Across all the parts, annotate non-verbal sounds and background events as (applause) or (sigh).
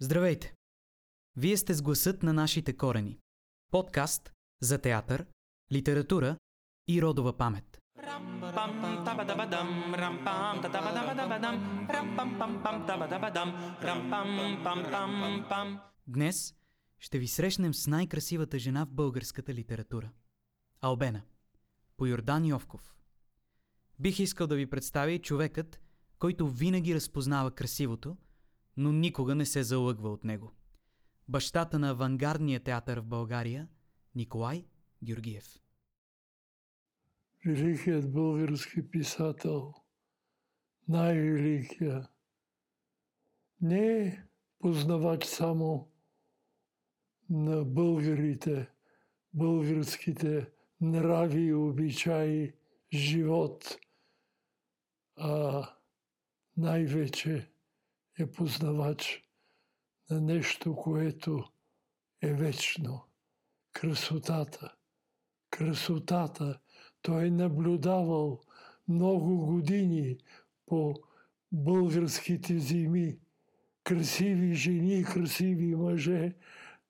Здравейте! Вие сте с гласът на нашите корени. Подкаст за театър, литература и родова памет. Днес ще ви срещнем с най-красивата жена в българската литература. Албена. По Йордан Йовков. Бих искал да ви представя и човекът, който винаги разпознава красивото, но никога не се залъгва от него. Бащата на авангардния театър в България Николай Георгиев. Великият български писател, най-великия, не е познавач само на българите, българските нрави обичаи, живот, а най-вече е познавач на нещо, което е вечно. Красотата. Красотата. Той е наблюдавал много години по българските зими. Красиви жени, красиви мъже,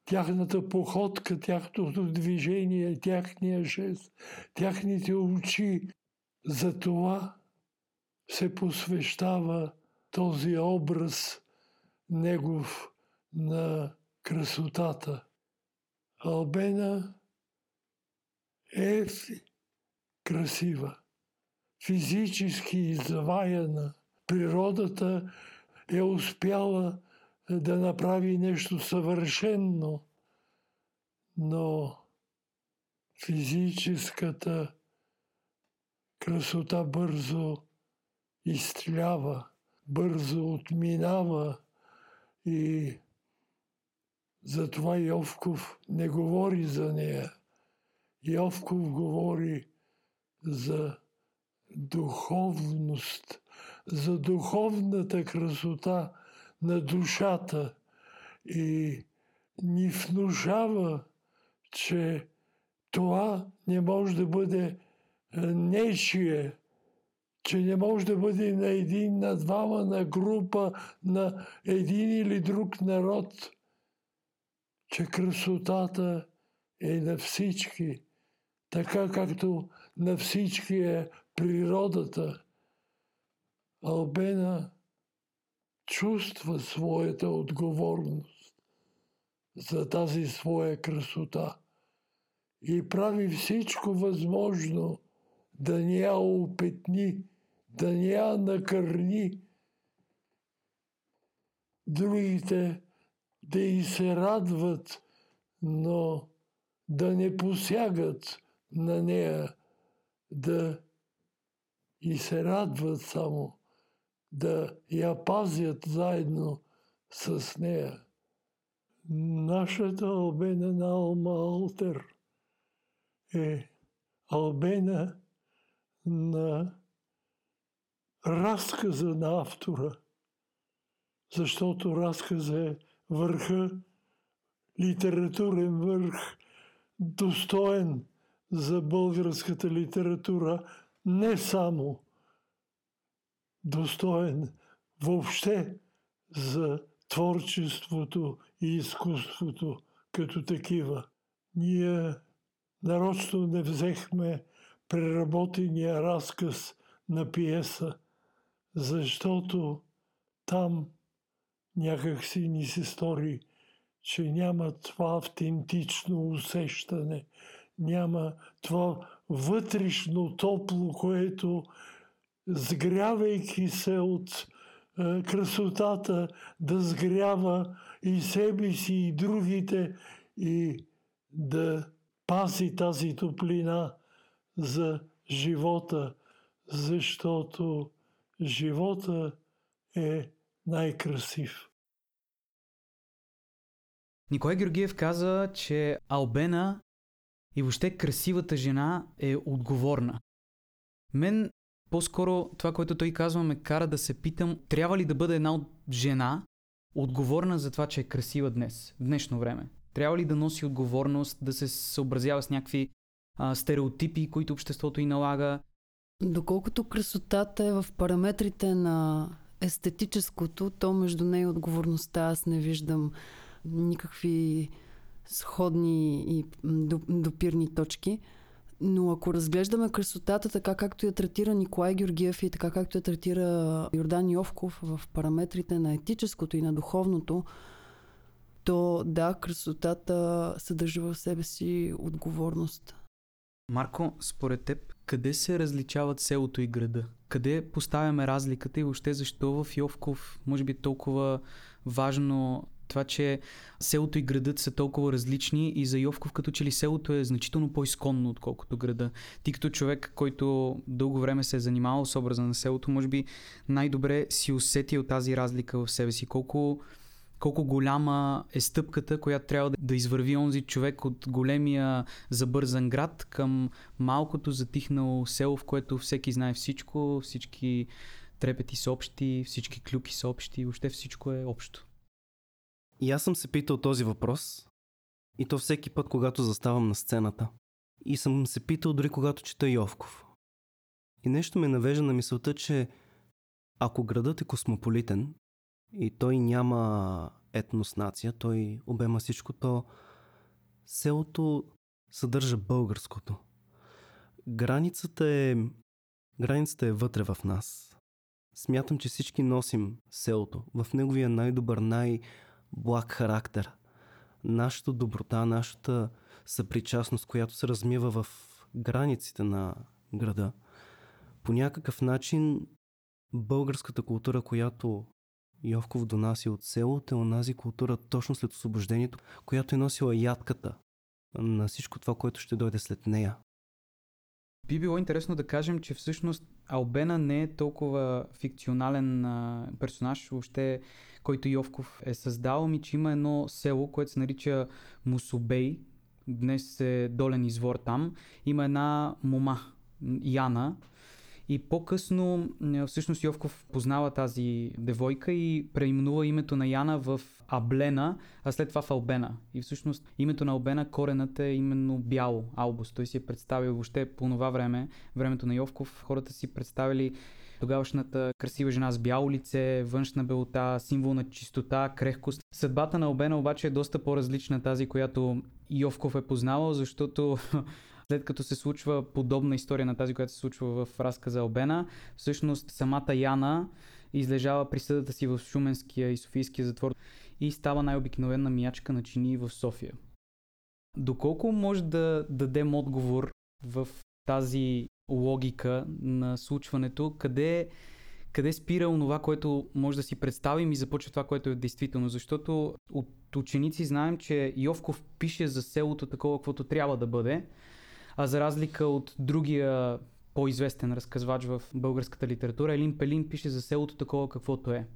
тяхната походка, тяхното движение, тяхния жест, тяхните очи. За това се посвещава този образ негов на красотата. Албена е красива, физически изваяна. Природата е успяла да направи нещо съвършенно, но физическата красота бързо изтлява, бързо отминава и затова Йовков не говори за нея. Йовков говори за духовност, за духовната красота на душата и ни внушава, че това не може да бъде нечие, че не може да бъде на един, на двама, на група, на един или друг народ, че красотата е на всички, така както на всички е природата. Албена чувства своята отговорност за тази своя красота и прави всичко възможно да не я опетни, да не я накърни. Другите да и се радват, но да не посягат на нея, да и се радват само, да я пазят заедно с нея. Нашата албена на Алма Алтер е албена на разказа на автора, защото разказа е върха, литературен върх, достоен за българската литература, не само достоен въобще за творчеството и изкуството като такива. Ние нарочно не взехме преработения разказ на пиеса, защото там някак си ни се стори, че няма това автентично усещане, няма това вътрешно топло, което сгрявайки се от е, красотата, да сгрява и себе си, и другите, и да пази тази топлина за живота, защото живота е най-красив. Николай Георгиев каза, че Албена и въобще красивата жена е отговорна. Мен по-скоро това, което той казва, ме кара да се питам, трябва ли да бъде една от жена отговорна за това, че е красива днес, в днешно време? Трябва ли да носи отговорност, да се съобразява с някакви а, стереотипи, които обществото и налага? Доколкото красотата е в параметрите на естетическото, то между нея и отговорността аз не виждам никакви сходни и допирни точки. Но ако разглеждаме красотата така, както я третира Николай Георгиев и така, както я третира Йордан Йовков в параметрите на етическото и на духовното, то да, красотата съдържа в себе си отговорност. Марко, според теб, къде се различават селото и града? Къде поставяме разликата и въобще защо в Йовков може би толкова важно това, че селото и градът са толкова различни и за Йовков като че ли селото е значително по-изконно, отколкото града. Ти като човек, който дълго време се е занимавал с образа на селото, може би най-добре си усетил тази разлика в себе си. Колко колко голяма е стъпката, която трябва да извърви онзи човек от големия забързан град към малкото затихнало село, в което всеки знае всичко, всички трепети са общи, всички клюки са общи, въобще всичко е общо. И аз съм се питал този въпрос, и то всеки път, когато заставам на сцената. И съм се питал дори когато чета Йовков. И нещо ме навежда на мисълта, че ако градът е космополитен, и той няма етнос нация, той обема всичко, то селото съдържа българското. Границата е, границата е вътре в нас. Смятам, че всички носим селото в неговия най-добър, най-благ характер. Нашата доброта, нашата съпричастност, която се размива в границите на града. По някакъв начин българската култура, която Йовков донаси от селото е онази култура точно след освобождението, която е носила ядката на всичко това, което ще дойде след нея. Би било интересно да кажем, че всъщност Албена не е толкова фикционален персонаж, въобще, който Йовков е създал, ми че има едно село, което се нарича Мусубей, днес е долен извор там, има една мома, Яна, и по-късно всъщност Йовков познава тази девойка и преименува името на Яна в Аблена, а след това в Албена. И всъщност името на Албена, коренът е именно бяло, Албус. Той си е представил въобще по това време, времето на Йовков, хората си представили тогавашната красива жена с бяло лице, външна белота, символ на чистота, крехкост. Съдбата на Албена обаче е доста по-различна тази, която Йовков е познавал, защото (laughs) след като се случва подобна история на тази, която се случва в разказа Албена, всъщност самата Яна излежава присъдата си в Шуменския и Софийския затвор и става най-обикновена миячка на чини в София. Доколко може да дадем отговор в тази логика на случването, къде, къде спира онова, което може да си представим и започва това, което е действително. Защото от ученици знаем, че Йовков пише за селото такова, каквото трябва да бъде, а за разлика от другия по-известен разказвач в българската литература, Елин Пелин пише за селото такова каквото е.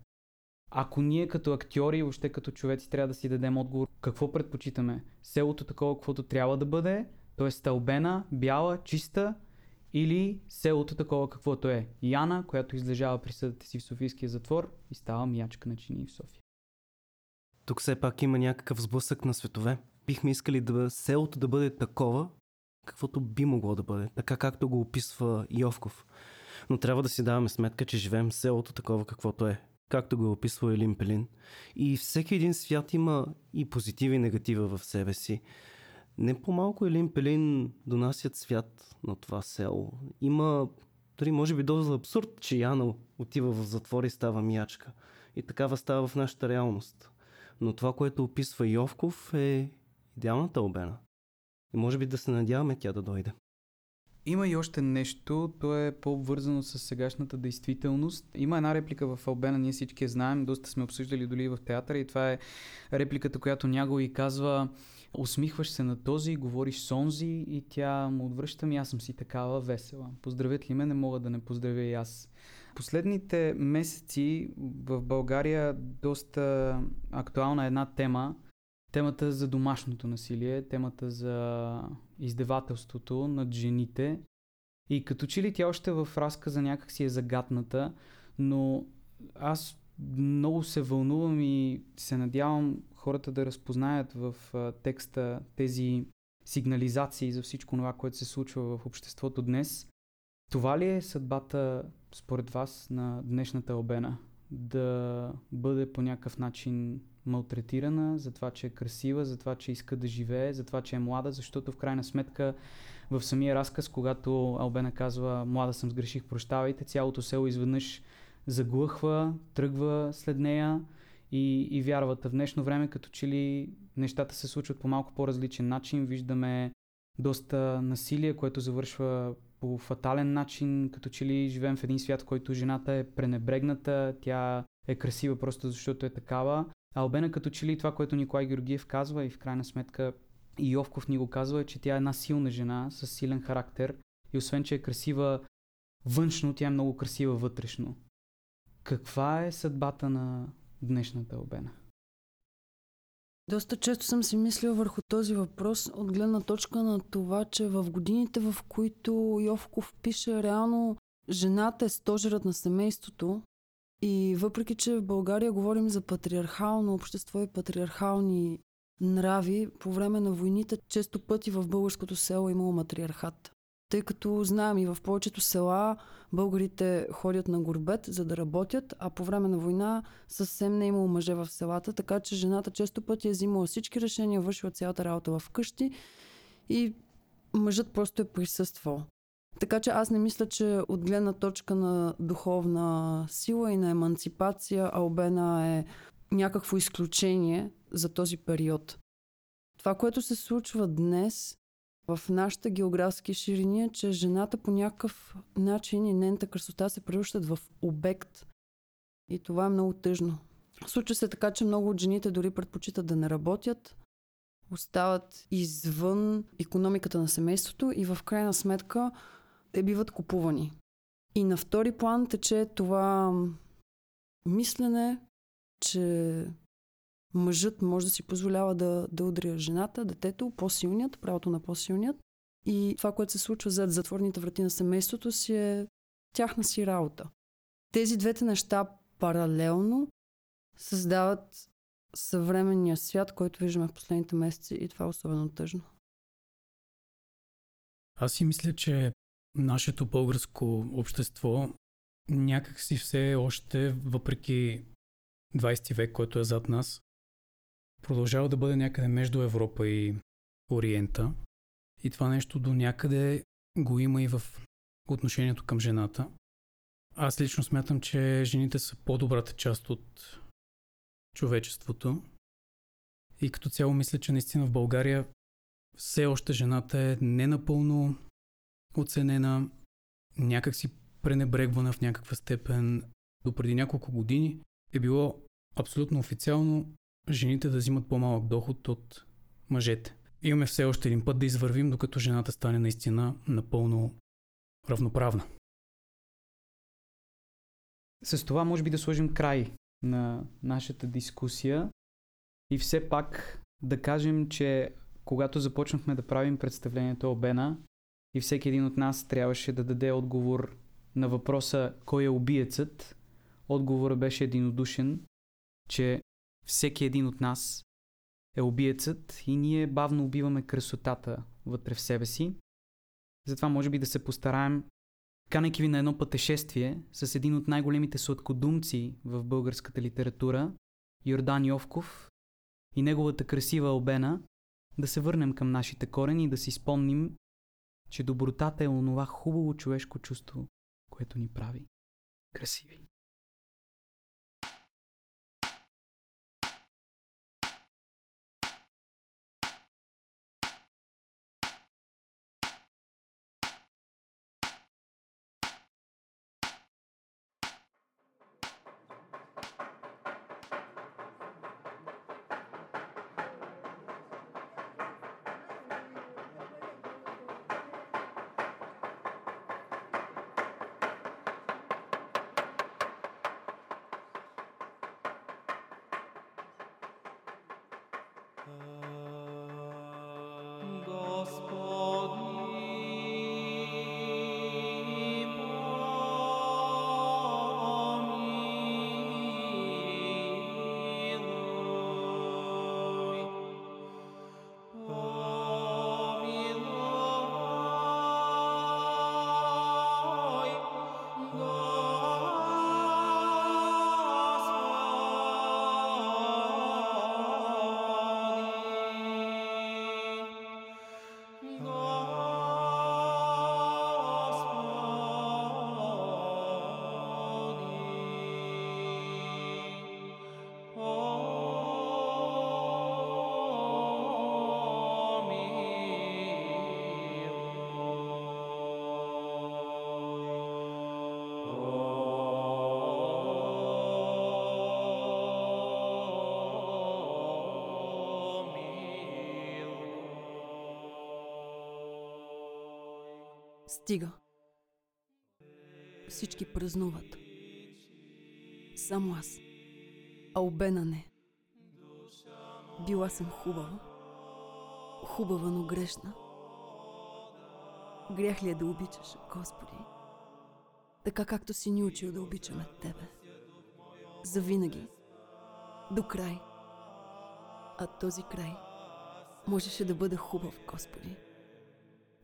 Ако ние като актьори и въобще като човеци трябва да си дадем отговор какво предпочитаме, селото такова каквото трябва да бъде, т.е. стълбена, бяла, чиста или селото такова каквото е. Яна, която излежава присъдата си в Софийския затвор и става мячка на чини в София. Тук все пак има някакъв сблъсък на светове. Бихме искали да селото да бъде такова, каквото би могло да бъде, така както го описва Йовков. Но трябва да си даваме сметка, че живеем в селото такова каквото е, както го описва Елин Пелин. И всеки един свят има и позитива и негатива в себе си. Не по-малко Елин Пелин донасят свят на това село. Има дори може би доза абсурд, че Яна отива в затвор и става мячка. И такава става в нашата реалност. Но това, което описва Йовков е идеалната обена. И може би да се надяваме тя да дойде. Има и още нещо, то е по-обвързано с сегашната действителност. Има една реплика в Албена, ние всички знаем, доста сме обсъждали дори в театъра и това е репликата, която няго и казва усмихваш се на този, говориш с онзи и тя му отвръща ми, аз съм си такава весела. Поздравят ли ме, не мога да не поздравя и аз. Последните месеци в България доста актуална една тема, темата за домашното насилие, темата за издевателството над жените. И като че ли тя още в разказа някак си е загатната, но аз много се вълнувам и се надявам хората да разпознаят в текста тези сигнализации за всичко това, което се случва в обществото днес. Това ли е съдбата, според вас, на днешната обена? да бъде по някакъв начин малтретирана, за това, че е красива, за това, че иска да живее, за това, че е млада, защото в крайна сметка в самия разказ, когато Албена казва млада съм сгреших, прощавайте, цялото село изведнъж заглъхва, тръгва след нея и, и вярват. В днешно време като че ли нещата се случват по малко по-различен начин. Виждаме доста насилие, което завършва по фатален начин, като че ли живеем в един свят, в който жената е пренебрегната, тя е красива просто защото е такава. А Албена като че ли това, което Николай Георгиев казва и в крайна сметка и Йовков ни го казва, е, че тя е една силна жена с силен характер и освен, че е красива външно, тя е много красива вътрешно. Каква е съдбата на днешната Албена? Доста често съм си мислила върху този въпрос от гледна точка на това, че в годините, в които Йовков пише, реално жената е стожерът на семейството и въпреки, че в България говорим за патриархално общество и патриархални нрави, по време на войните често пъти в българското село е имало матриархат. Тъй като знаем и в повечето села българите ходят на горбет, за да работят, а по време на война съвсем не е имало мъже в селата, така че жената често пъти е взимала всички решения, вършила цялата работа в къщи и мъжът просто е присъствал. Така че аз не мисля, че от гледна точка на духовна сила и на еманципация Албена е някакво изключение за този период. Това, което се случва днес в нашата географски ширини е, че жената по някакъв начин и нейната красота се превръщат в обект. И това е много тъжно. Случва се така, че много от жените дори предпочитат да не работят, остават извън економиката на семейството и в крайна сметка те биват купувани. И на втори план тече това мислене, че мъжът може да си позволява да, да удря жената, детето, по-силният, правото на по-силният. И това, което се случва зад затворните врати на семейството си е тяхна си работа. Тези двете неща паралелно създават съвременния свят, който виждаме в последните месеци и това е особено тъжно. Аз си мисля, че нашето българско общество някак си все още, въпреки 20 век, който е зад нас, продължава да бъде някъде между Европа и Ориента. И това нещо до някъде го има и в отношението към жената. Аз лично смятам, че жените са по-добрата част от човечеството. И като цяло мисля, че наистина в България все още жената е ненапълно оценена, някак си пренебрегвана в някаква степен. До преди няколко години е било абсолютно официално жените да взимат по-малък доход от мъжете. Имаме все още един път да извървим, докато жената стане наистина напълно равноправна. С това може би да сложим край на нашата дискусия и все пак да кажем, че когато започнахме да правим представлението Обена и всеки един от нас трябваше да даде отговор на въпроса кой е убиецът, отговорът беше единодушен, че всеки един от нас е убиецът и ние бавно убиваме красотата вътре в себе си. Затова може би да се постараем, канайки ви на едно пътешествие с един от най-големите сладкодумци в българската литература, Йордан Йовков и неговата красива обена, да се върнем към нашите корени и да си спомним, че добротата е онова хубаво човешко чувство, което ни прави красиви. Стига. Всички празнуват. Само аз. А обена не. Била съм хубава. Хубава, но грешна. Грях ли е да обичаш, Господи? Така както си ни учил да обичаме Тебе. Завинаги. До край. А този край можеше да бъде хубав, Господи.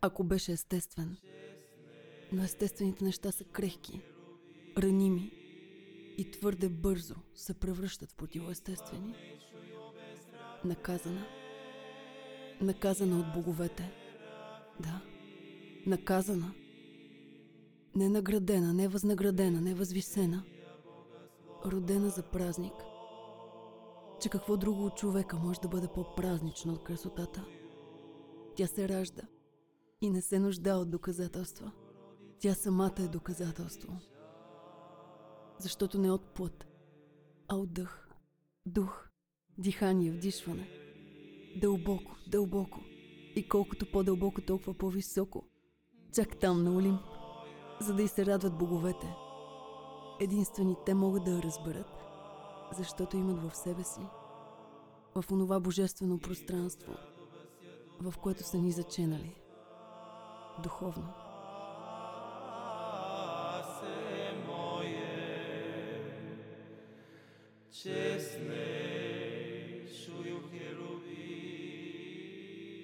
Ако беше естествен. Но естествените неща са крехки, раними и твърде бързо се превръщат в противоестествени. Наказана. Наказана от боговете. Да. Наказана. Не наградена, не възнаградена, не възвисена. Родена за празник. Че какво друго от човека може да бъде по-празнично от красотата? Тя се ражда и не се нужда от доказателства. Тя самата е доказателство. Защото не от плът, а от дъх, дух, дихание, вдишване. Дълбоко, дълбоко. И колкото по-дълбоко, толкова по-високо. Чак там на Олимп. За да й се радват боговете. Единствени те могат да я разберат, защото имат в себе си, в онова божествено пространство, в което са ни заченали. Духовно.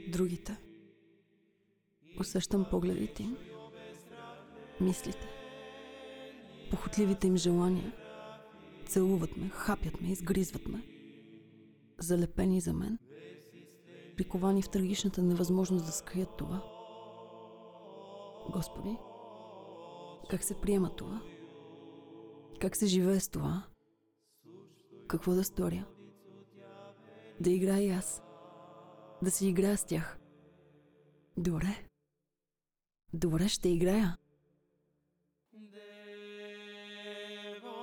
Другите. Усещам погледите им, мислите, похотливите им желания. Целуват ме, хапят ме, изгризват ме. Залепени за мен, приковани в трагичната невъзможност да скрият това. Господи, как се приема това? Как се живее с това? Какво да сторя? Да играя и аз. Да си играя с тях. Добре. Добре, ще играя.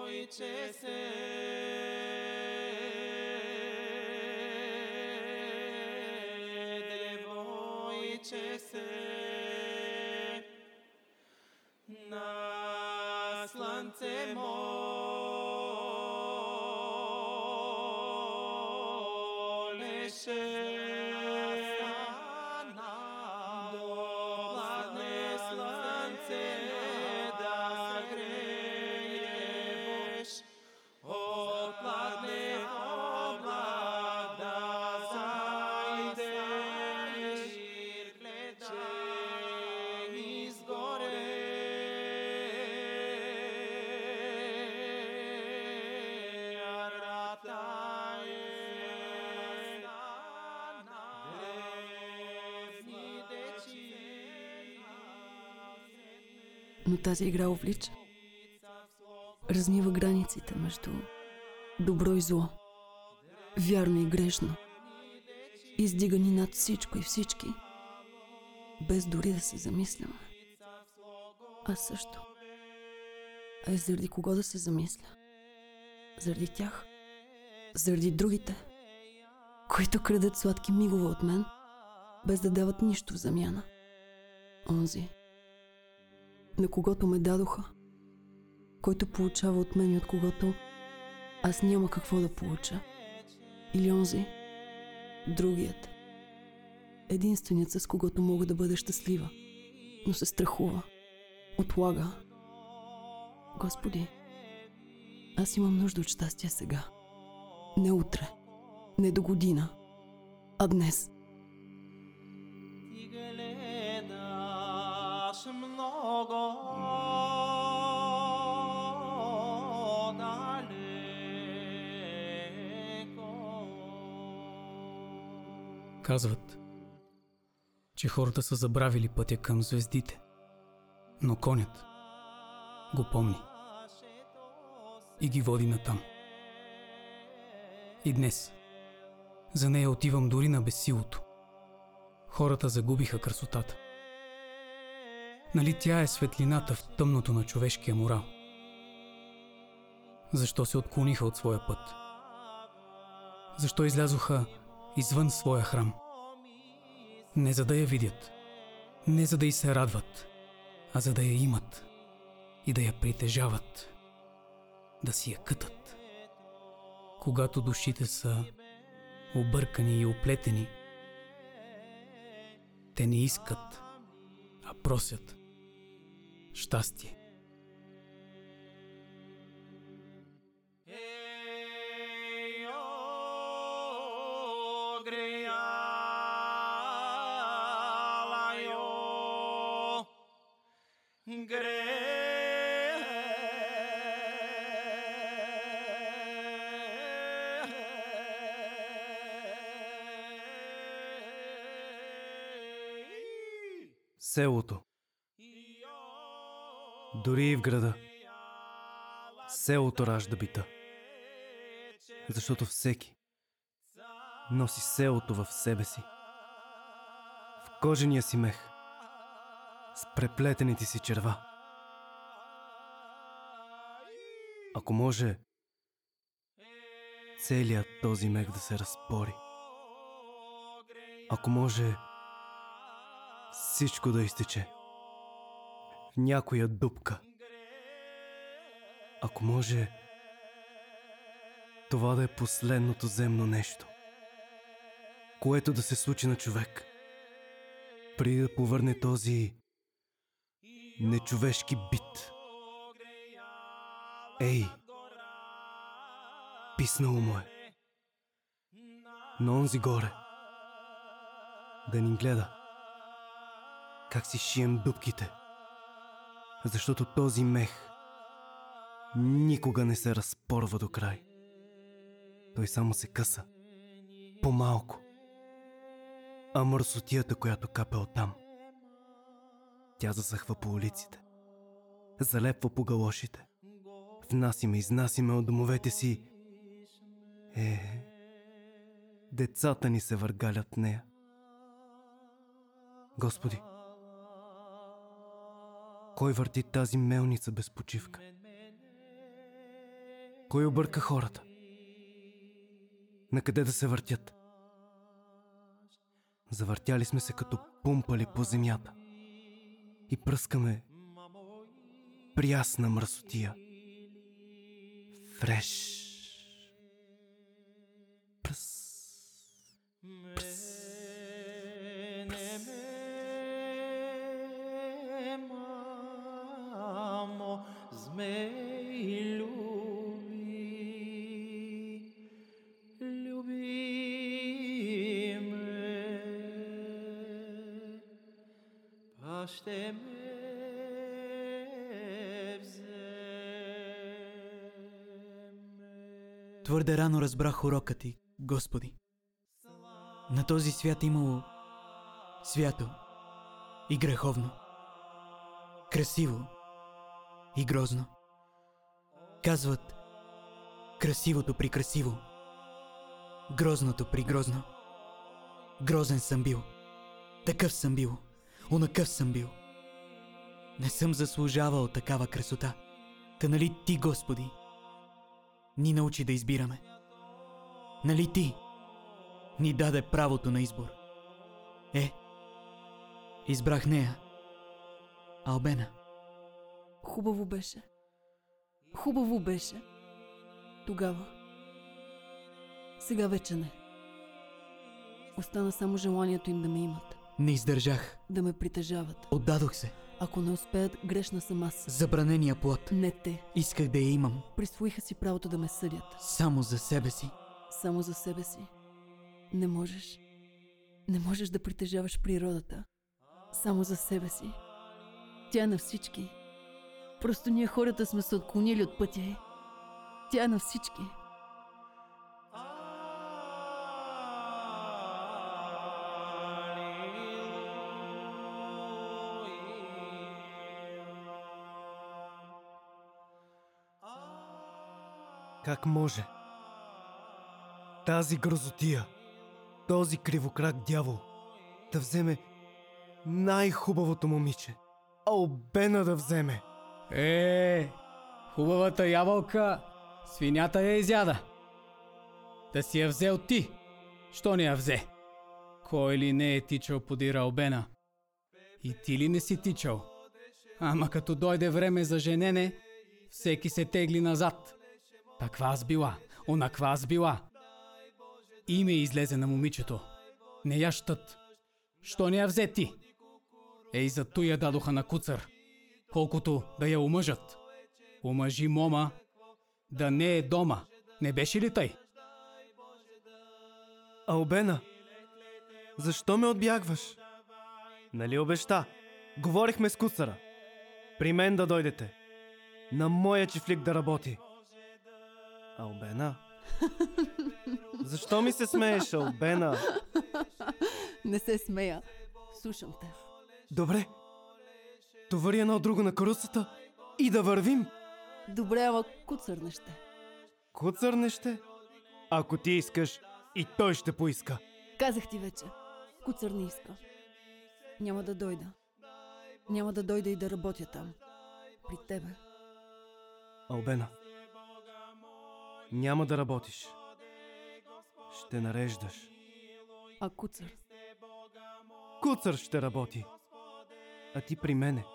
Девойче се, девойче се, на слънце Тази игра увлича. Размива границите между добро и зло. Вярно и грешно. Издига ни над всичко и всички. Без дори да се замисляме. Аз също. А и заради кого да се замисля? Заради тях? Заради другите? Които крадат сладки мигове от мен, без да дават нищо в замяна. Онзи, на когото ме дадоха, който получава от мен и от когото аз няма какво да получа. Или онзи, другият, единственият с когото мога да бъда щастлива, но се страхува, отлага. Господи, аз имам нужда от щастие сега. Не утре, не до година, а днес. Казват, че хората са забравили пътя към звездите, но конят го помни и ги води натам. И днес за нея отивам дори на безсилото. Хората загубиха красотата. Нали тя е светлината в тъмното на човешкия морал? Защо се отклониха от своя път? Защо излязоха извън своя храм? Не за да я видят, не за да й се радват, а за да я имат и да я притежават, да си я кътат. Когато душите са объркани и оплетени, те не искат, а просят щастие. Ей, о, греяла йо, гре. Селото. Дори и в града. Селото ражда бита. Защото всеки носи селото в себе си. В кожения си мех. С преплетените си черва. Ако може целият този мех да се разпори. Ако може всичко да изтече някоя дупка. Ако може това да е последното земно нещо, което да се случи на човек, преди да повърне този нечовешки бит. Ей, писнало му е. На онзи горе. Да ни гледа. Как си шием дупките. Защото този мех никога не се разпорва до край. Той само се къса. По-малко. А мърсотията, която капе оттам, тя засъхва по улиците. Залепва по галошите. Внасиме, изнасиме от домовете си. Е, децата ни се въргалят нея. Господи, кой върти тази мелница без почивка? Кой обърка хората? На къде да се въртят? Завъртяли сме се като пумпали по земята и пръскаме прясна мръсотия. Фреш. Твърде рано разбрах урока ти, Господи. На този свят имало свято и греховно, красиво и грозно. Казват красивото при красиво, грозното при грозно. Грозен съм бил, такъв съм бил, онакъв съм бил. Не съм заслужавал такава красота. Та нали ти, Господи, ни научи да избираме? Нали ти ни даде правото на избор? Е, избрах нея. Албена. Хубаво беше. Хубаво беше. Тогава. Сега вече не. Остана само желанието им да ме имат, Не издържах. да ме притежават. Отдадох се. Ако не успеят, грешна съм аз. Забранения плод. Не те. Исках да я имам. Присвоиха си правото да ме съдят. Само за себе си. Само за себе си. Не можеш. Не можеш да притежаваш природата. Само за себе си. Тя на всички. Просто ние хората сме се отклонили от пътя й. Тя на всички. Как може? Тази грозотия, този кривокрак дявол, да вземе най-хубавото момиче, обена да вземе. Е, хубавата ябълка, свинята я изяда. Да си я взел ти, що не я взе? Кой ли не е тичал подир Албена? И ти ли не си тичал? Ама като дойде време за женене, всеки се тегли назад. Таква аз била, онаква аз била. Име излезе на момичето. Не я щат. Що не я взе ти? Ей, за ту я дадоха на куцър. Колкото да я омъжат. Омъжи мома, да не е дома. Не беше ли тъй? Албена, защо ме отбягваш? Нали обеща? Говорихме с куцара. При мен да дойдете. На моя чифлик да работи. Албена? Защо ми се смееш, Албена? Не се смея. Слушам те. Добре. Товари едно друго на каруцата и да вървим. Добре, ама куцър не ще. Куцър не ще. Ако ти искаш, и той ще поиска. Казах ти вече. Куцър не иска. Няма да дойда. Няма да дойда и да работя там. При тебе. Албена. Няма да работиш. Ще нареждаш. А куцър? Куцър ще работи. А ти при мене.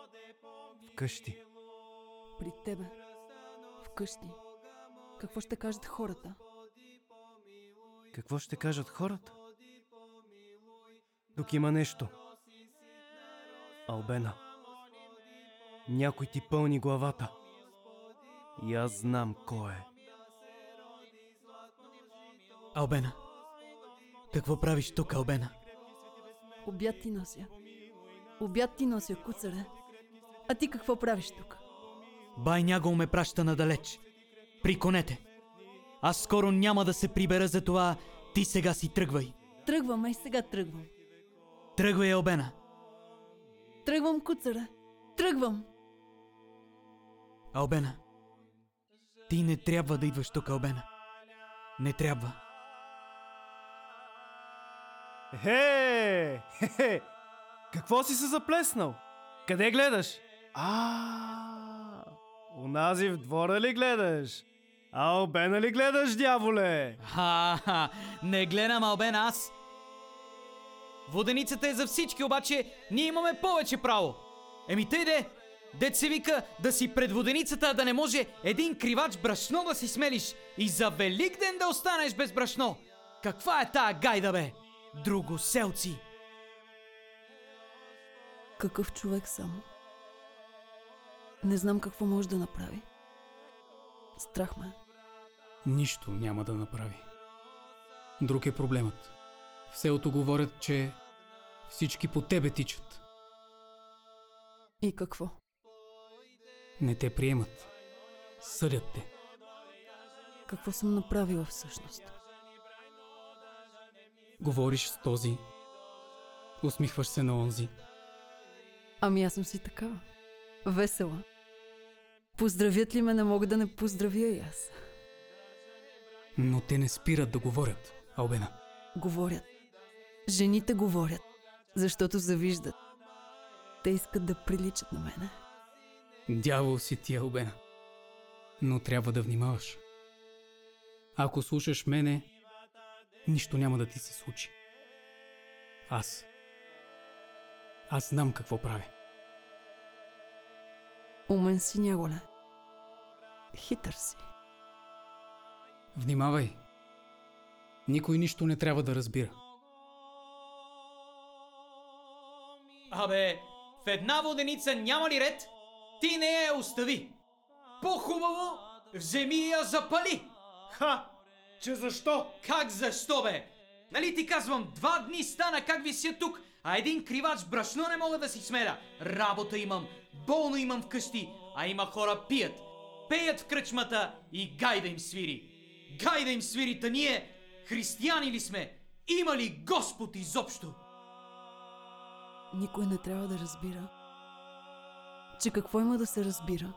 Вкъщи. При тебе. Вкъщи. Какво ще кажат хората? Какво ще кажат хората? Тук има нещо. Албена. Някой ти пълни главата. И аз знам кой е. Албена. Какво правиш тук, Албена? Обяд ти нося. Обяд ти нося, куцаре. А ти какво правиш тук? Бай Нягол ме праща надалеч. При конете. Аз скоро няма да се прибера за това. Ти сега си тръгвай. Тръгвам, ай сега тръгвам. Тръгвай, Албена. Тръгвам, куцаре. Тръгвам. Албена. Ти не трябва да идваш тук, Албена. Не трябва. Хе! Хе! Какво си се заплеснал? Къде гледаш? А, унази в двора ли гледаш? А обена ли гледаш, дяволе? Ха-ха, не гледам Албена аз. Воденицата е за всички, обаче ние имаме повече право. Еми тъй де, дет се вика да си пред воденицата, да не може един кривач брашно да си смелиш и за велик ден да останеш без брашно. Каква е тая гайда, бе? Другоселци! Какъв човек съм? Не знам какво може да направи. Страх ме. Нищо няма да направи. Друг е проблемът. В селото говорят, че всички по тебе тичат. И какво? Не те приемат. Съдят те. Какво съм направила всъщност? Говориш с този. Усмихваш се на онзи. Ами аз съм си такава. Весела. Поздравят ли ме, не мога да не поздравя и аз. Но те не спират да говорят, Албена. Говорят. Жените говорят, защото завиждат. Те искат да приличат на мене. Дявол си ти, Албена. Но трябва да внимаваш. Ако слушаш мене, нищо няма да ти се случи. Аз. Аз знам какво правя. Умен си, Няголе. Хитър си. Внимавай. Никой нищо не трябва да разбира. Абе, в една воденица няма ли ред? Ти не я остави. По-хубаво, вземи я запали. Ха! Че защо? Как защо, бе? Нали ти казвам, два дни стана как вися тук, а един кривач брашно не мога да си смеря. Работа имам, болно имам вкъщи, а има хора пият, пеят в кръчмата и гайда им свири. Гайда им свири, та ние, християни ли сме? Има ли Господ изобщо? Никой не трябва да разбира. Че какво има да се разбира?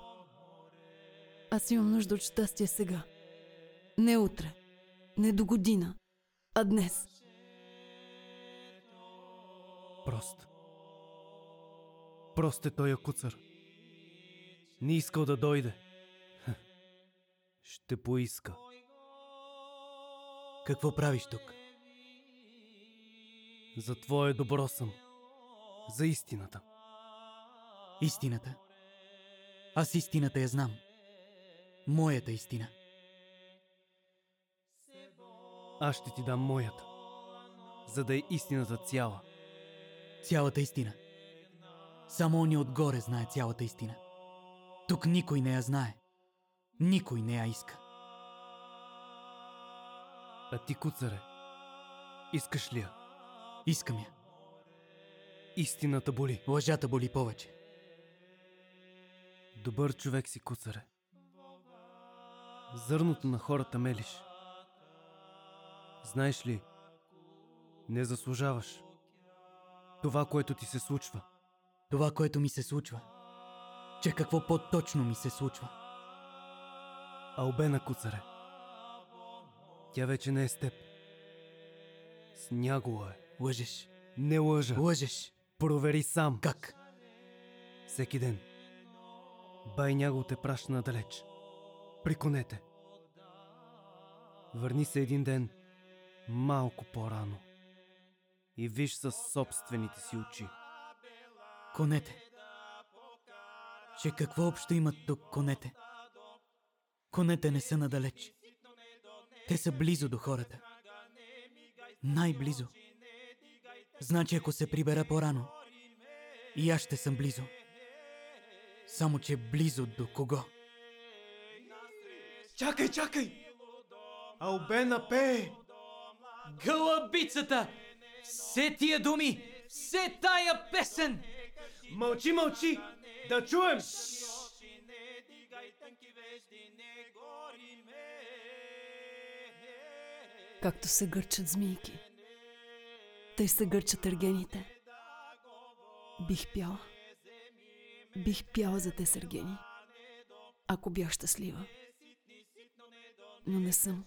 Аз имам нужда от щастие сега. Не утре. Не до година. А днес. Прост. Прост е той куцър. Не искал да дойде. Ще поиска. Какво правиш тук? За твое добро съм. За истината. Истината. Аз истината я знам. Моята истина. Аз ще ти дам моята, за да е истината цяла. Цялата истина. Само он отгоре знае цялата истина. Тук никой не я знае. Никой не я иска. А ти, куцаре, искаш ли я? Искам я. Истината боли. Лъжата боли повече. Добър човек си, куцаре. Зърното на хората мелиш. Знаеш ли, не заслужаваш това, което ти се случва. Това, което ми се случва. Че какво по-точно ми се случва. Албена, куцаре. Тя вече не е с теб. С Нягола е. Лъжеш. Не лъжа. Лъжеш. Провери сам. Как? Всеки ден. Бай Нягол те праща надалеч. При конете. Върни се един ден малко по-рано. И виж със собствените си очи. Конете. Че какво общо имат тук конете? Конете не са надалеч. Те са близо до хората. Най-близо. Значи ако се прибера по-рано, и аз ще съм близо. Само че близо до кого? Чакай, чакай! Албена пее! Гълъбицата! Все тия думи! Все тая песен! Мълчи, мълчи! Да чуем! Както се гърчат змийки. Тъй се гърчат ергените. Бих пяла. Бих пяла за те с ергени. Ако бях щастлива. Но не съм.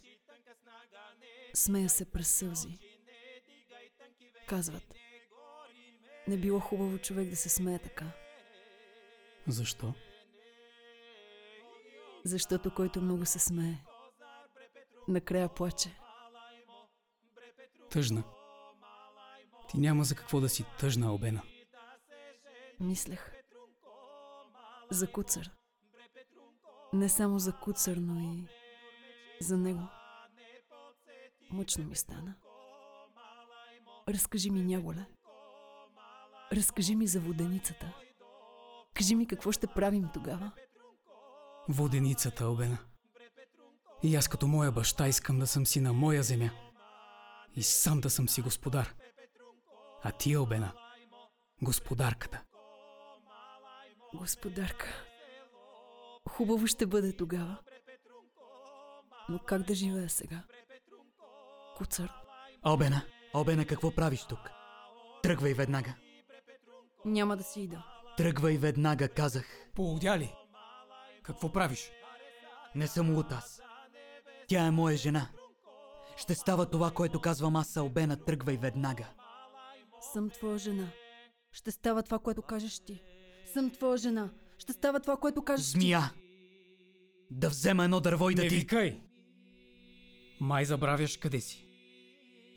Смея се през сълзи. Казват. Не било хубаво човек да се смее така. Защо? Защото който много се смее, накрая плаче. Тъжна. Ти няма за какво да си тъжна, Албена. Мислех. За куцър. Не само за куцър, но и за него. Мъчно ми стана. Разкажи ми, Няголе. Разкажи ми за воденицата. Кажи ми какво ще правим тогава. Воденицата, Албена. И аз като моя баща искам да съм си на моя земя. И сам да съм си господар. А ти, Албена, господарката. Господарка. Хубаво ще бъде тогава. Но как да живея сега? Куцър. Обена, Обена, какво правиш тук? Тръгвай веднага. Няма да си ида. Тръгвай веднага, казах. Поудя ли? Какво правиш? Не съм луд аз. Тя е моя жена. Ще става това, което казвам аз, Албена, тръгвай веднага. Съм твоя жена. Ще става това, което кажеш ти. Съм твоя жена. Ще става това, което кажеш ти. Змия! Да взема едно дърво и да Не ти... викай! Май забравяш къде си.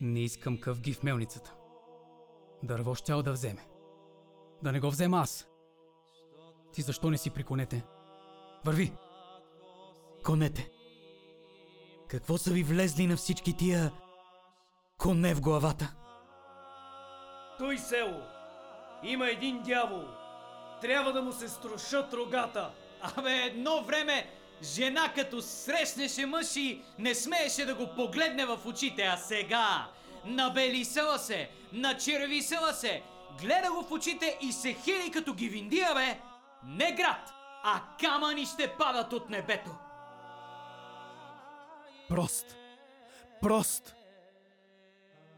Не искам къвги в мелницата. Дърво щял да вземе. Да не го взема аз. Ти защо не си при конете? Върви! Конете. Какво са ви влезли на всички тия коне в главата? Той село. Има един дявол. Трябва да му се струшат рогата. Абе, едно време жена като срещнеше мъж и не смееше да го погледне в очите, а сега набелисала се, начервисала се, гледа го в очите и се хили като ги виндия, бе! Не град, а камъни ще падат от небето. Прост. Прост.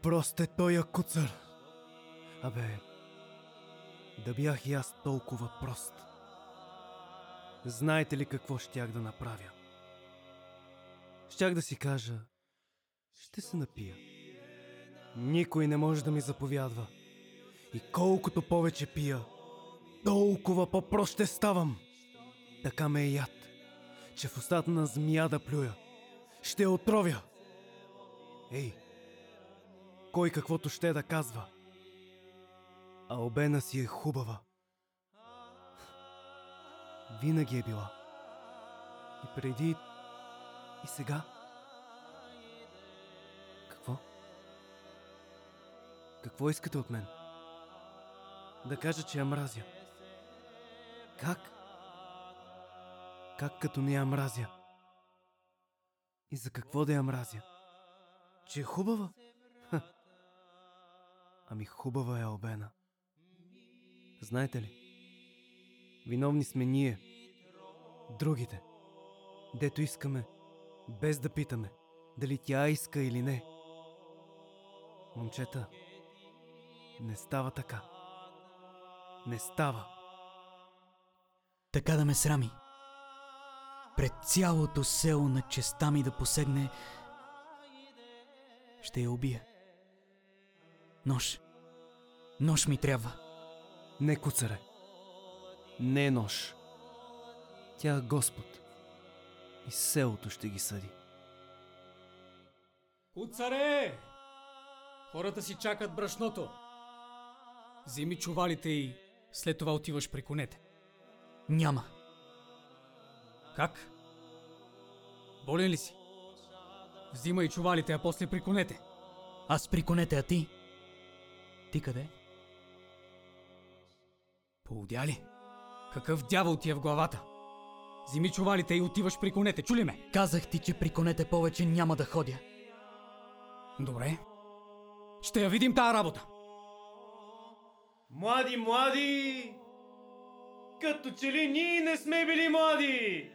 Прост е той куцър. Абе, да бях и аз толкова прост. Знаете ли какво щях да направя? Щях да си кажа, ще се напия. Никой не може да ми заповядва. И колкото повече пия, толкова по-прост ще ставам. Така ме е яд, че в устата на змия да плюя. Ще отровя. Ей, кой каквото ще да казва. А обена си е хубава. Винаги е била. И преди, и сега. Какво? Какво искате от мен? Да кажа, че я мразя. Как? Как като не я мразя? И за какво да я мразя? Че е хубава? Ха. Ами хубава е Албена. Знаете ли? Виновни сме ние. Другите. Дето искаме, без да питаме, дали тя иска или не. Момчета, не става така. Не става. Така да ме срами. Пред цялото село на честа ми да посегне, ще я убия. Нож. Нож ми трябва. Не, куцаре. Не е нож. Тя е Господ. И селото ще ги съди. Куцаре! Хората си чакат брашното. Вземи чувалите и след това отиваш при конете. Няма. Как? Болен ли си? Взимай чувалите, а после при конете. Аз при конете, а ти? Ти къде? Поудя ли? Какъв дявол ти е в главата? Вземи чувалите и отиваш при конете, чули ме? Казах ти, че при конете повече няма да ходя. Добре. Ще я видим тая работа. Млади, млади! Като че ли ние не сме били млади!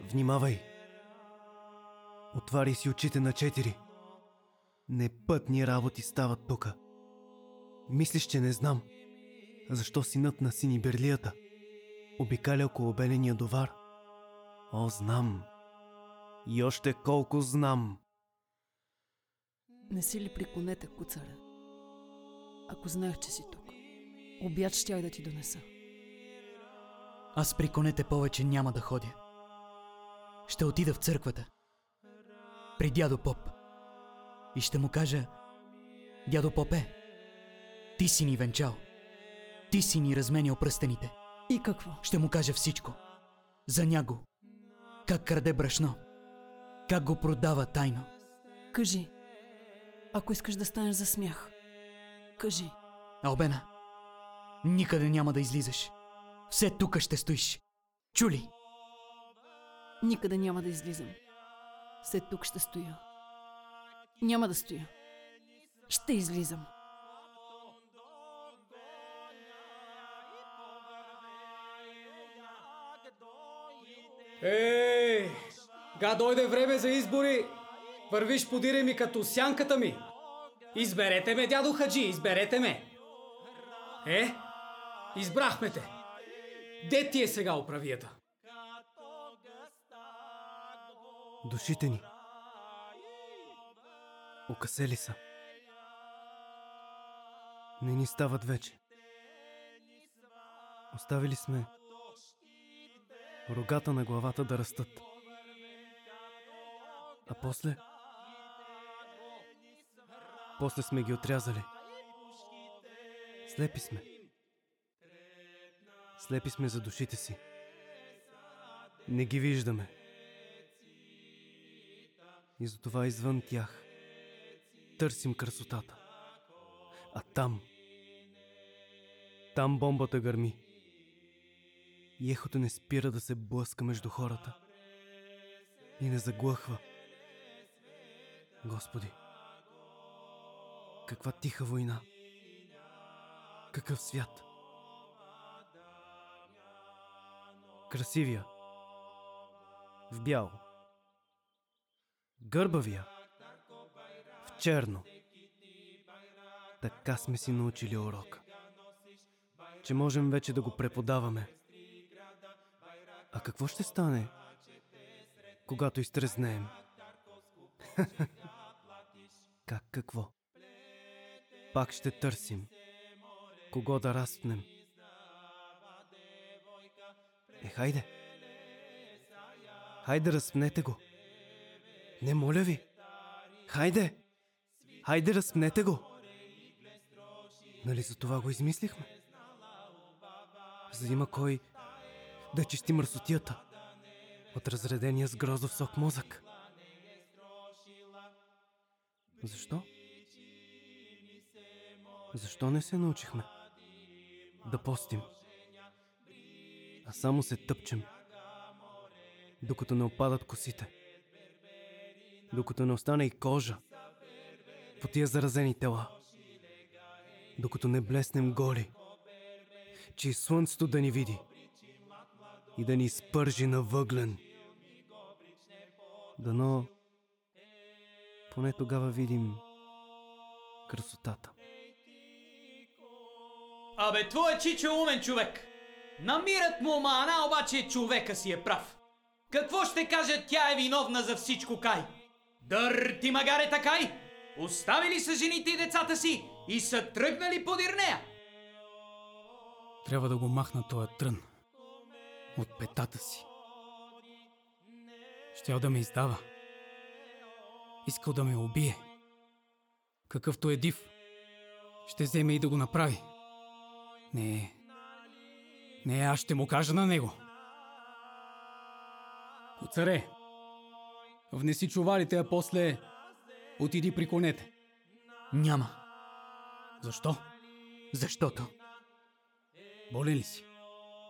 Внимавай! Отваряй си очите на четири. Непътни работи стават тука. Мислиш, че не знам. Защо синът на сини Берлията обикаля около беления довар? О, знам. И още колко знам. Не си ли при конете, куцаре? Ако знаех, че си тук, обяд щях да ти донеса. Аз при конете повече няма да ходя. Ще отида в църквата. При дядо Поп. И ще му кажа, дядо Попе, ти си ни венчал. Ти си ни разменял пръстените. И какво? Ще му кажа всичко. За няго. Как краде брашно. Как го продава тайно. Кажи, ако искаш да станеш за смях. Кажи, Албена, никъде няма да излизаш. Все тука ще стоиш. Чули? никъде няма да излизам. След тук ще стоя. Няма да стоя. Ще излизам. Ей! Га дойде време за избори. Вървиш подире ми като сянката ми. Изберете ме, дядо Хаджи, изберете ме. Е, избрахме те. Де ти е сега управията? Душите ни. Окасели са. Не ни стават вече. Оставили сме рогата на главата да растат. А после... После сме ги отрязали. Слепи сме. Слепи сме за душите си. Не ги виждаме. И затова извън тях търсим красотата. А там, там бомбата гърми. И ехото не спира да се блъска между хората. И не заглъхва. Господи, каква тиха война. Какъв свят. Красивия. В бяло. Гърбавия. В черно. Така сме си научили урока. Че можем вече да го преподаваме. А какво ще стане, когато изтрезнеем? (laughs) как какво? Пак ще търсим. Кого да разпнем? Е, хайде! Хайде, разпнете го! Не, моля ви! Хайде! Хайде, разпнете го! Нали за това го измислихме? За да има кой да чисти мърсотията от разредения с грозов сок мозък. Защо? Защо не се научихме да постим? А само се тъпчем, докато не опадат косите. Докато не остане и кожа по тия заразени тела. Докато не блеснем голи, че и слънцето да ни види и да ни спържи на въглен. Дано поне тогава видим красотата. Абе, твой чичо е умен човек. Намират му мана, обаче човека си е прав. Какво ще каже тя е виновна за всичко кай? Дър ти магаре такай! Оставили са жените и децата си и са тръгнали подир нея. Трябва да го махна този трън. От петата си. Щял да ме издава. Искал да ме убие. Какъвто е див. Ще вземе и да го направи. Не. Не, аз ще му кажа на него. Куцаре, внеси чувалите, а после отиди при конете. Няма. Защо? Защото. Болен ли си?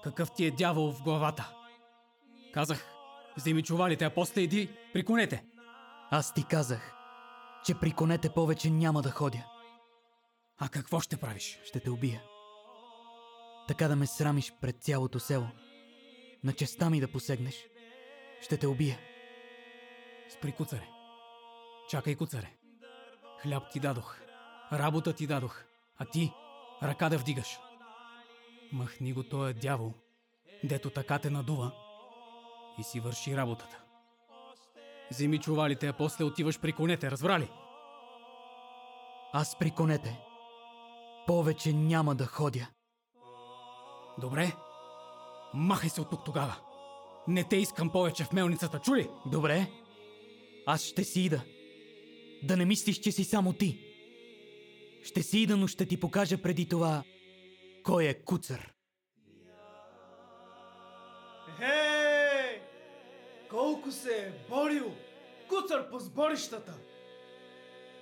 Какъв ти е дявол в главата? Казах, вземи чувалите, а после иди при конете. Аз ти казах, че при конете повече няма да ходя. А какво ще правиш? Ще те убия. Така да ме срамиш пред цялото село. На честа ми да посегнеш. Ще те убия. Спри, куцаре. Чакай, куцаре. Хляб ти дадох. Работа ти дадох. А ти ръка да вдигаш. Махни го този дявол, дето така те надува и си върши работата. Вземи чувалите, а после отиваш при конете, разбра ли? Аз при конете. Повече няма да ходя. Добре. Махай се от тук тогава. Не те искам повече в мелницата, чули? Добре. Аз ще си ида. Да не мислиш, че си само ти. Ще си ида, но ще ти покажа преди това кой е куцър. Хей! Колко се е борил! Куцър по сборищата!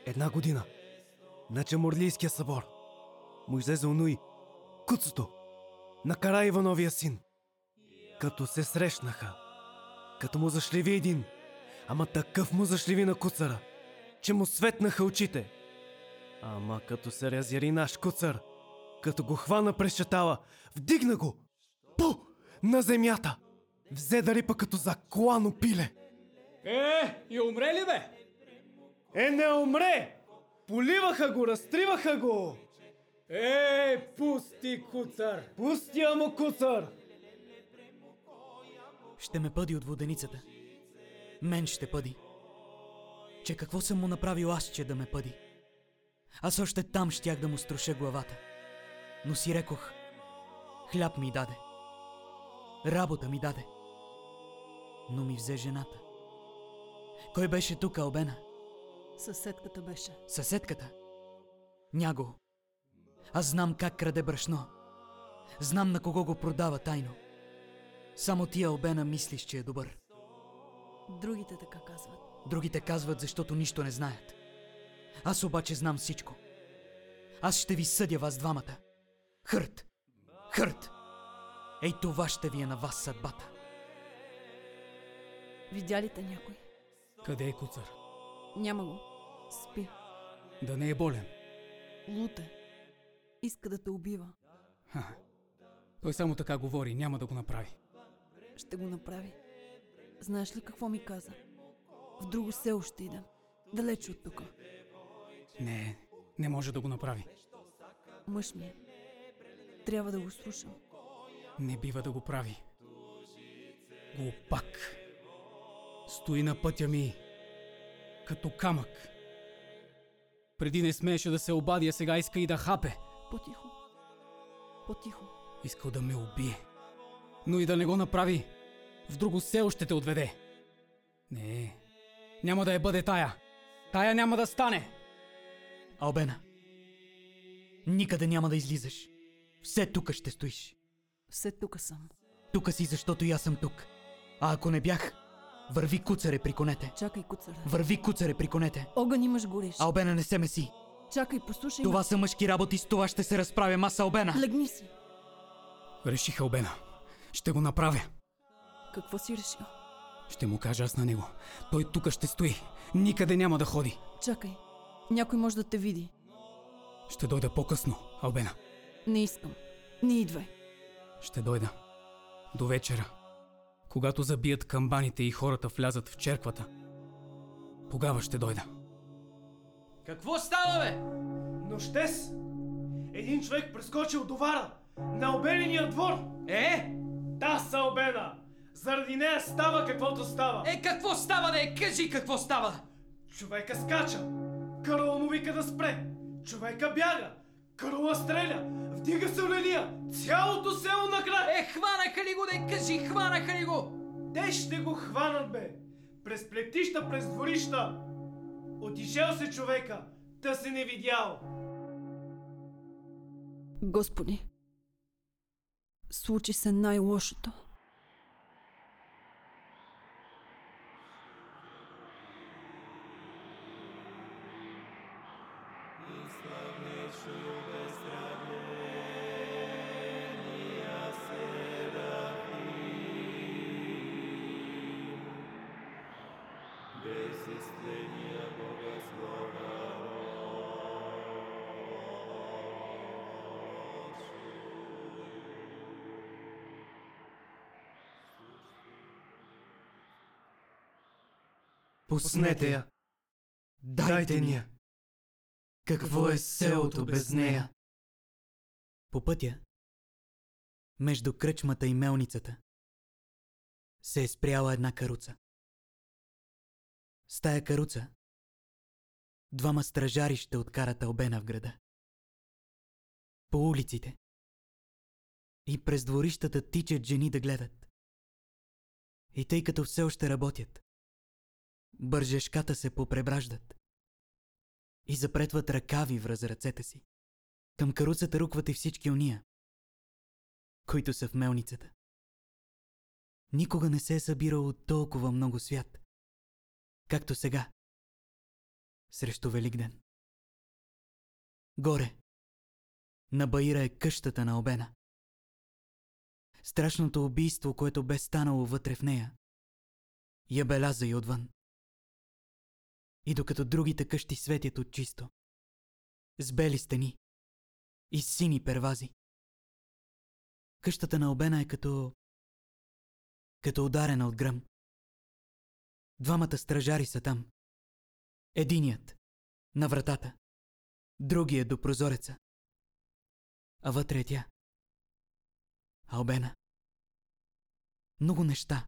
Една година на Чеморлийския събор му излезе онуй куцото на Кара Ивановия син. Като се срещнаха, като му зашливи един, ама такъв му зашливи на куцара, че му светнаха очите. Ама като се разяри наш куцар, като го хвана през чатала, вдигна го, пу, на земята, взе да рипа като заклано пиле. Е, и умре ли бе? Е, не умре! Поливаха го, разтриваха го! Е, пусти куцар! Пустия му куцар! Ще ме пъди от воденицата. Мен ще пъди. Че какво съм му направил аз, че да ме пъди? Аз още там щях да му струша главата. Но си рекох, хляб ми даде. Работа ми даде. Но ми взе жената. Кой беше тук, Албена? Съседката беше. Съседката? Няго. Аз знам как краде брашно. Знам на кого го продава тайно. Само ти, Албена, мислиш, че е добър. Другите така казват. Другите казват, защото нищо не знаят. Аз обаче знам всичко. Аз ще ви съдя вас двамата. Хърт! Хърт! Ей това ще ви е на вас съдбата. Видя ли те някой? Къде е куцар? Няма го. Спи. Да не е болен. Луте. Иска да те убива. Ха. Той само така говори, няма да го направи. Ще го направи. Знаеш ли какво ми каза? В друго село ще идем. Далеч от тук. Не, не може да го направи. Мъж ми е. Трябва да го слушам. Не бива да го прави. Глупак. Стои на пътя ми. Като камък. Преди не смееше да се обади, а сега иска и да хапе. По-тихо. По-тихо. Искал да ме убие. Но и да не го направи. В друго село ще те отведе. Не, няма да я бъде тая. Тая няма да стане. Албена, никъде няма да излизаш. Все тук ще стоиш. Все тук съм. Тука си, защото и аз съм тук. А ако не бях, върви куцаре при конете. Чакай, куцара. Върви куцаре при конете. Огън имаш гориш. Албена не се меси. Чакай, послушай. Това са мъжки работи, с това ще се разправя аз, Албена. ме. Легни си. Реших Албена. Ще го направя. Какво си решил? Ще му кажа аз на него. Той тук ще стои. Никъде няма да ходи. Чакай. Някой може да те види. Ще дойда по-късно, Албена. Не искам. Не идвай. Ще дойда. До вечера. Когато забият камбаните и хората влязат в черквата. Тогава ще дойда. Какво става, бе? Нощес един човек прескочил до вара на обеления двор. Е? Та са обена. Заради нея става каквото става. Е, какво става, да е? Кажи какво става. Човека скача. Карула му вика да спре. Човека бяга. Карула стреля. Вдига се оления. Цялото село накрая. Е, хванаха ли го, да е? Кажи, хванаха ли го? Те ще го хванат, бе. През плетища, през дворища. Отишел се човека. Та се не видял. Господи. Случи се най-лошото. Пуснете я. Дайте ни я. Какво е селото без нея? По пътя, между кръчмата и мелницата, се е спряла една каруца. С тая каруца двама стражари ще откарат Албена в града. По улиците и през дворищата тичат жени да гледат. И тъй като все още работят, бържешката се попребраждат и запретват ръкави връз ръцете си. Към каруцата рукват и всички уния, които са в мелницата. Никога не се е събирало толкова много свят, както сега, срещу Великден. Горе, на Баира е къщата на Обена. Страшното убийство, което бе станало вътре в нея, я беляза и отвън. И докато другите къщи светят от чисто, с бели стени и сини первази, къщата на Обена е като... като ударена от гръм. Двамата стражари са там. Единият на вратата, другият до прозореца. А вътре е тя. Албена. Много неща.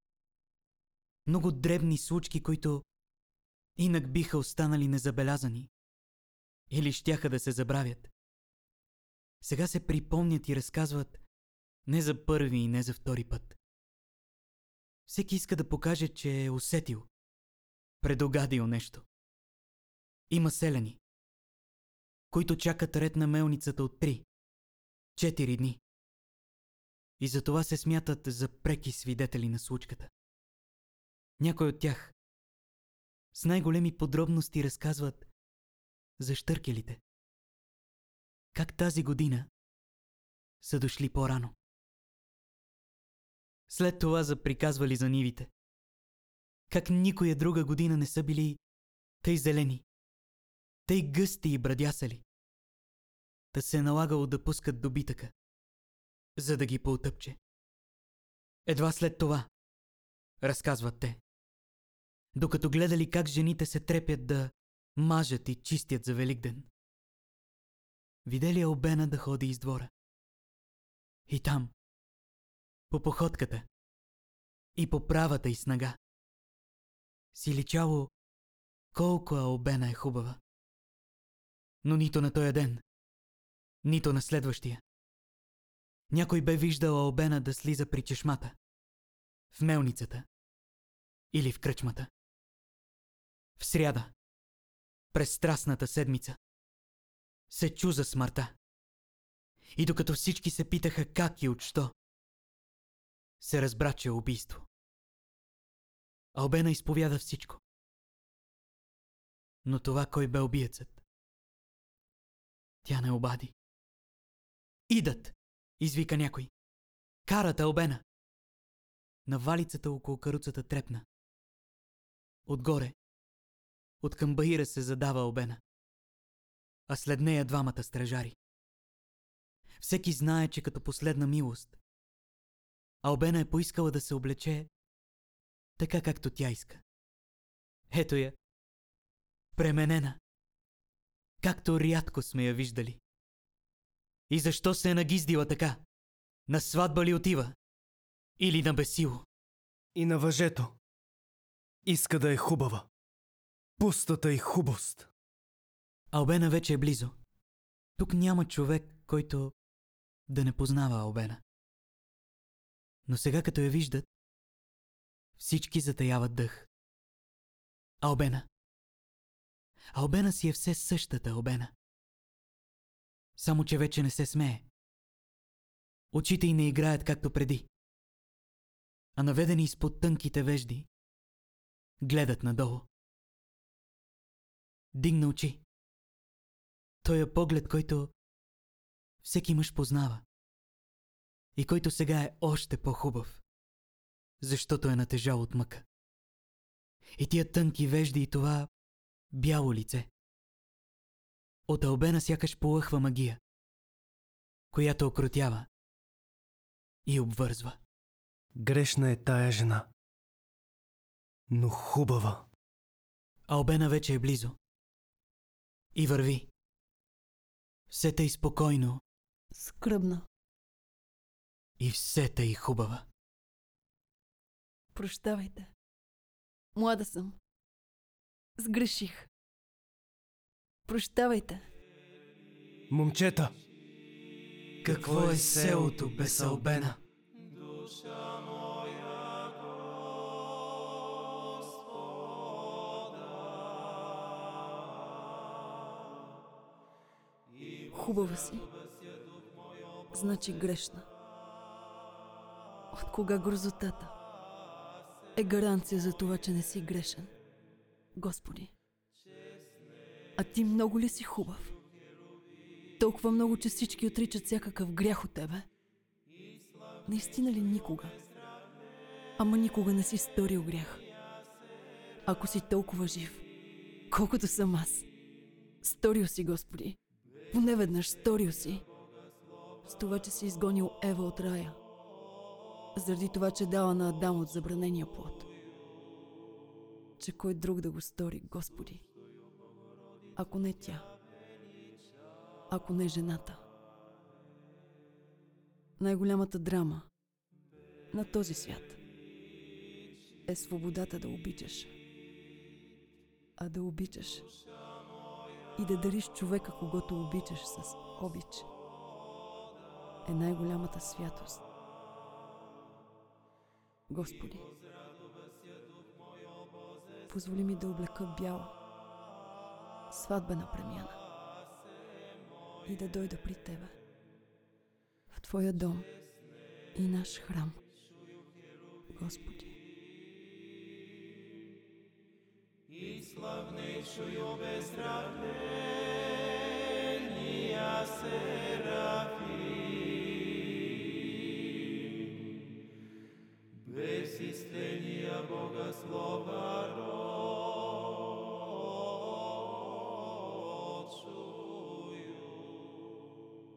Много дребни случки, които инак биха останали незабелязани. Или щяха да се забравят. Сега се припомнят и разказват не за първи и не за втори път. Всеки иска да покаже, че е усетил, предогадил нещо. Има селени, които чакат ред на мелницата от три, четири дни. И за това се смятат за преки свидетели на случката. Някой от тях с най-големи подробности разказват за штъркелите. Как тази година са дошли по-рано. След това заприказвали за нивите. Как никоя друга година не са били тъй зелени, тъй гъсти и брадясали. Та се е налагало да пускат добитъка, за да ги поутъпче. Едва след това, разказват те, докато гледали как жените се трепят да мажат и чистят за Великден. Видели Обена да ходи из двора. И там, по походката и по правата и снага, си личало колко Албена е хубава. Но нито на този ден, нито на следващия. Някой бе виждал Албена да слиза при чешмата, в мелницата или в кръчмата. В сряда, през страстната седмица, се чу за смъртта. И докато всички се питаха как и от що, се разбра, че е убийство. Албена изповяда всичко. Но това кой бе убиецът? Тя не обади. Идат! Извика някой. Карат Албена! На валицата около каруцата трепна. Отгоре, от към баира се задава Албена. А след нея двамата стражари. Всеки знае, че като последна милост, Албена е поискала да се облече така както тя иска. Ето я. Пременена. Както рядко сме я виждали. И защо се е нагиздила така? На сватба ли отива? Или на бесило? И на въжето. Иска да е хубава. Пустата и хубост. Албена вече е близо. Тук няма човек, който да не познава Албена. Но сега като я виждат, всички затаяват дъх. Албена. Албена си е все същата Албена. Само, че вече не се смее. Очите й не играят както преди. А наведени изпод тънките вежди, гледат надолу. Дигна очи. Той е поглед, който всеки мъж познава. И който сега е още по-хубав, защото е натежал от мъка. И тия тънки вежди и това бяло лице. От Албена сякаш полъхва магия, която окротява и обвързва. Грешна е тая жена. Но хубава. Албена вече е близо. И върви. Все тъй спокойно Скръбна. и все тъй хубава. Прощавайте. Млада съм. Сгреших. Прощавайте. Момчета! Какво е селото без Албена? Хубава си. Значи грешна. От кога грозотата е гаранция за това, че не си грешен? Господи. А ти много ли си хубав? Толкова много, че всички отричат всякакъв грях от тебе. Наистина ли никога? Ама никога не си сторил грях. Ако си толкова жив, колкото съм аз. Сторил си, Господи. Поне веднъж сторил си. С това, че си изгонил Ева от рая. Заради това, че дала на Адам от забранения плод. Че кой друг да го стори, Господи. Ако не тя. Ако не жената. Най-голямата драма на този свят е свободата да обичаш. А да обичаш и да дариш човека, когато обичаш с обич, е най-голямата святост. Господи, позволи ми да облека бяла, сватбена премяна и да дойда при Тебе, в Твоя дом и наш храм, Господи.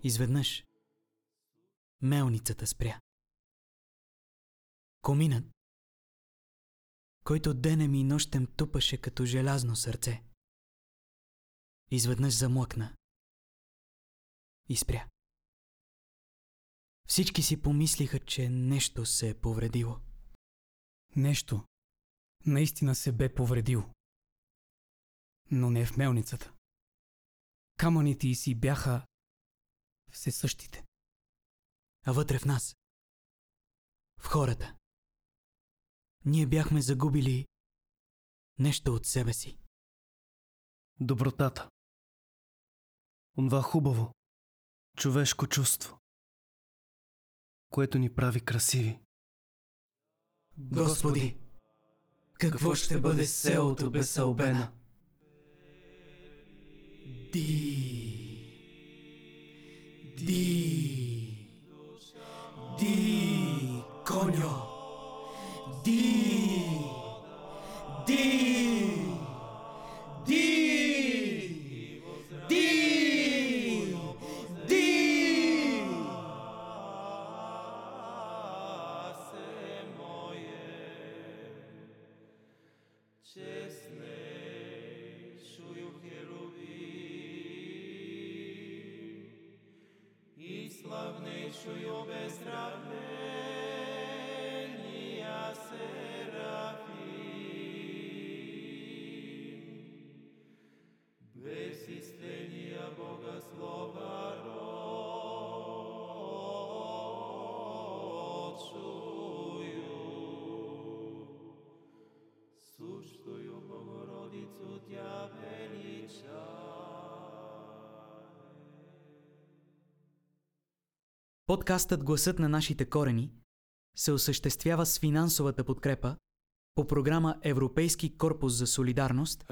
Изведнъж мелницата спря. Коминът, който денем и нощем тупаше като желязно сърце, изведнъж замлъкна и спря. Всички си помислиха, че нещо се е повредило. Нещо наистина се бе повредил. Но не в мелницата. Камъните й си бяха все същите. А вътре в нас, в хората, ние бяхме загубили нещо от себе си. Добротата. Онва хубаво, човешко чувство, което ни прави красиви. Господи, какво ще бъде селото без Салбена? Ди. Ди. Ди. Коньо. D. D. D. подкастът Гласът на нашите корени се осъществява с финансовата подкрепа по програма Европейски корпус за солидарност